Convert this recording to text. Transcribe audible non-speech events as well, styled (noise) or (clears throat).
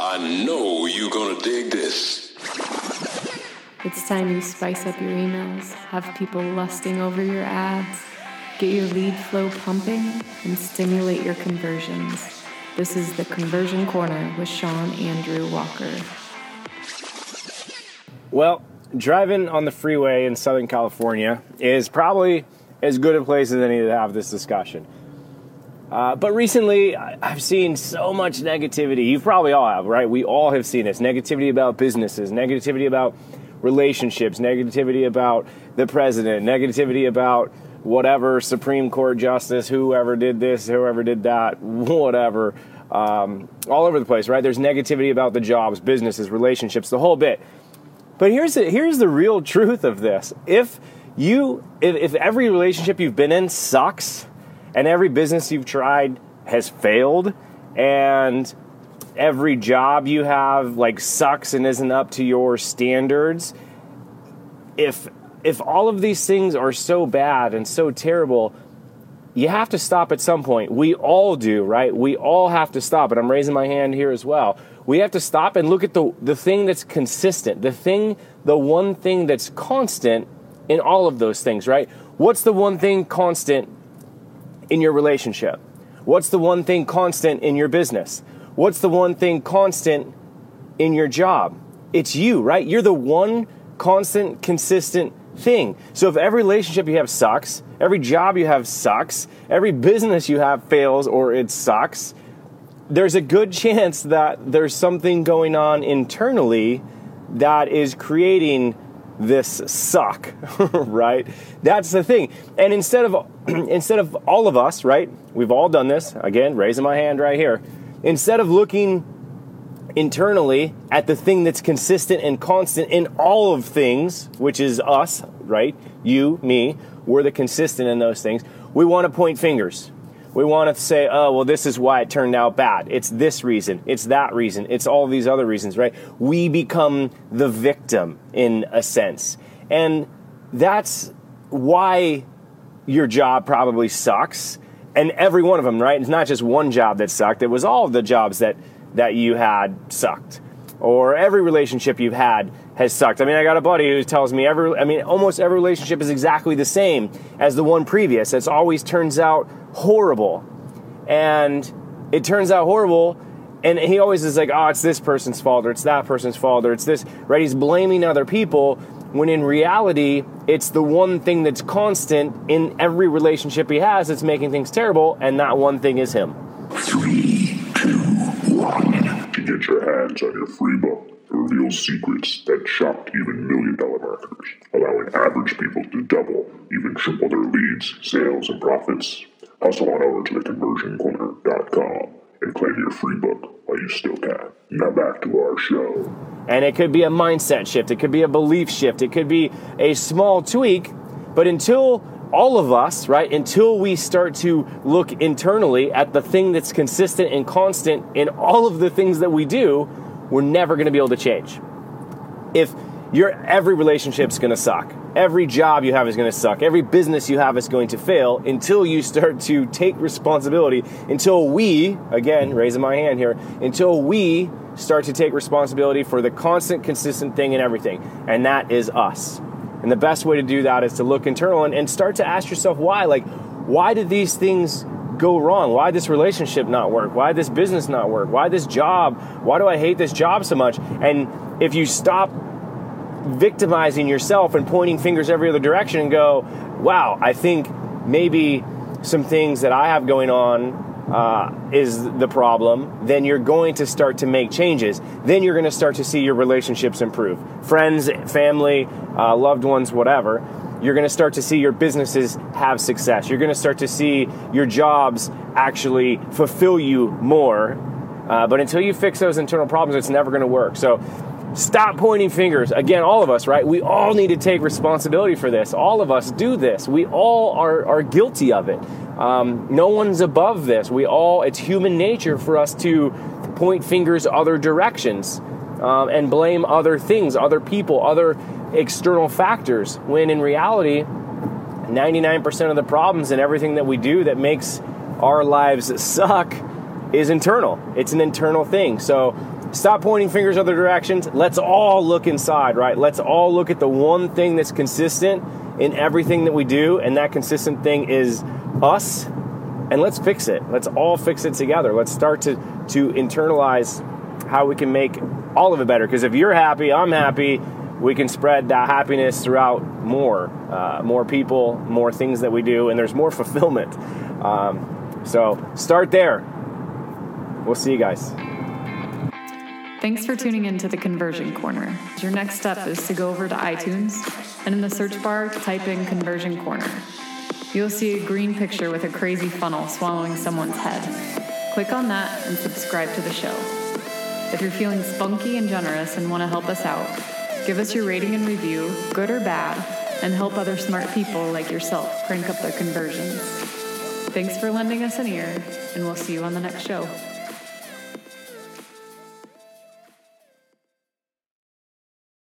I know you're gonna dig this. It's time you spice up your emails, have people lusting over your ads, get your lead flow pumping, and stimulate your conversions. This is the Conversion Corner with Sean Andrew Walker. Well, driving on the freeway in Southern California is probably as good a place as any to have this discussion. Uh, but recently, I've seen so much negativity. You probably all have, right? We all have seen this negativity about businesses, negativity about relationships, negativity about the president, negativity about whatever Supreme Court justice, whoever did this, whoever did that, whatever. Um, all over the place, right? There's negativity about the jobs, businesses, relationships, the whole bit. But here's the, here's the real truth of this. If you if, if every relationship you've been in sucks, and every business you've tried has failed and every job you have like sucks and isn't up to your standards. If if all of these things are so bad and so terrible you have to stop at some point. We all do right? We all have to stop and i'm raising my hand here as well. We have to stop and look at the the thing that's consistent the thing the one thing that's constant in all of those things right? What's the one thing constant in your relationship? What's the one thing constant in your business? What's the one thing constant in your job? It's you, right? You're the one constant, consistent thing. So if every relationship you have sucks, every job you have sucks, every business you have fails or it sucks, there's a good (laughs) chance that there's something going on internally that is creating this suck, (laughs) right? That's the thing. And instead of (clears throat) instead of all of us, right? We've all done this. Again, raising my hand right here. Instead of looking internally at the thing that's consistent and constant in all of things, which is us, right? You, me, we're the consistent in those things. We want to point fingers. We want to say, oh, well, this is why it turned out bad. It's this reason. It's that reason. It's all these other reasons, right? We become the victim in a sense. And that's why your job probably sucks. And every one of them, right? It's not just one job that sucked. It was all the jobs that, that you had sucked. Or every relationship you've had has sucked. I mean, I got a buddy who tells me every, I mean, almost every relationship is exactly the same as the one previous. It always turns out horrible. And it turns out horrible. And he always is like, oh, it's this person's fault, or it's that person's fault, or it's this, right? He's blaming other people when in reality, it's the one thing that's constant in every relationship he has that's making things terrible, and that one thing is him. Three, get your hands on your free book that reveals secrets that shocked even million dollar marketers, allowing average people to double, even triple their leads, sales, and profits Hustle on over to theconversioncorner.com and claim your free book while you still can. Now back to our show. And it could be a mindset shift, it could be a belief shift, it could be a small tweak, but until all of us, right, until we start to look internally at the thing that's consistent and constant in all of the things that we do, we're never going to be able to change. If your every relationship's going to suck. Every job you have is going to suck. Every business you have is going to fail until you start to take responsibility. Until we, again, raising my hand here, until we start to take responsibility for the constant, consistent thing in everything. And that is us. And the best way to do that is to look internal and, and start to ask yourself why. Like, why did these things go wrong? Why this relationship not work? Why this business not work? Why this job? Why do I hate this job so much? And if you stop victimizing yourself and pointing fingers every other direction and go, wow, I think maybe some things that I have going on uh, is the problem, then you're going to start to make changes. Then you're going to start to see your relationships improve. Friends, family, uh, loved ones, whatever. You're going to start to see your businesses have success. You're going to start to see your jobs actually fulfill you more. Uh, but until you fix those internal problems, it's never going to work. So Stop pointing fingers. Again, all of us, right? We all need to take responsibility for this. All of us do this. We all are, are guilty of it. Um, no one's above this. We all, it's human nature for us to point fingers other directions um, and blame other things, other people, other external factors, when in reality, 99% of the problems and everything that we do that makes our lives suck is internal. It's an internal thing. So stop pointing fingers other directions. Let's all look inside, right? Let's all look at the one thing that's consistent in everything that we do, and that consistent thing is us. And let's fix it. Let's all fix it together. Let's start to to internalize how we can make all of it better. Because if you're happy, I'm happy. We can spread that happiness throughout more, uh, more people, more things that we do, and there's more (laughs) fulfillment. Um, so start there. We'll see you guys. Thanks for tuning in to the Conversion Corner. Your next step is to go over to iTunes and in the search bar, type in Conversion Corner. You'll see a green picture with a crazy funnel swallowing someone's head. Click on that and subscribe to the show. If you're feeling spunky and generous and want to help us out, give us your rating and review, good or bad, and help other smart people like yourself crank up their conversions. Thanks for lending us an ear, and we'll see you on the next show.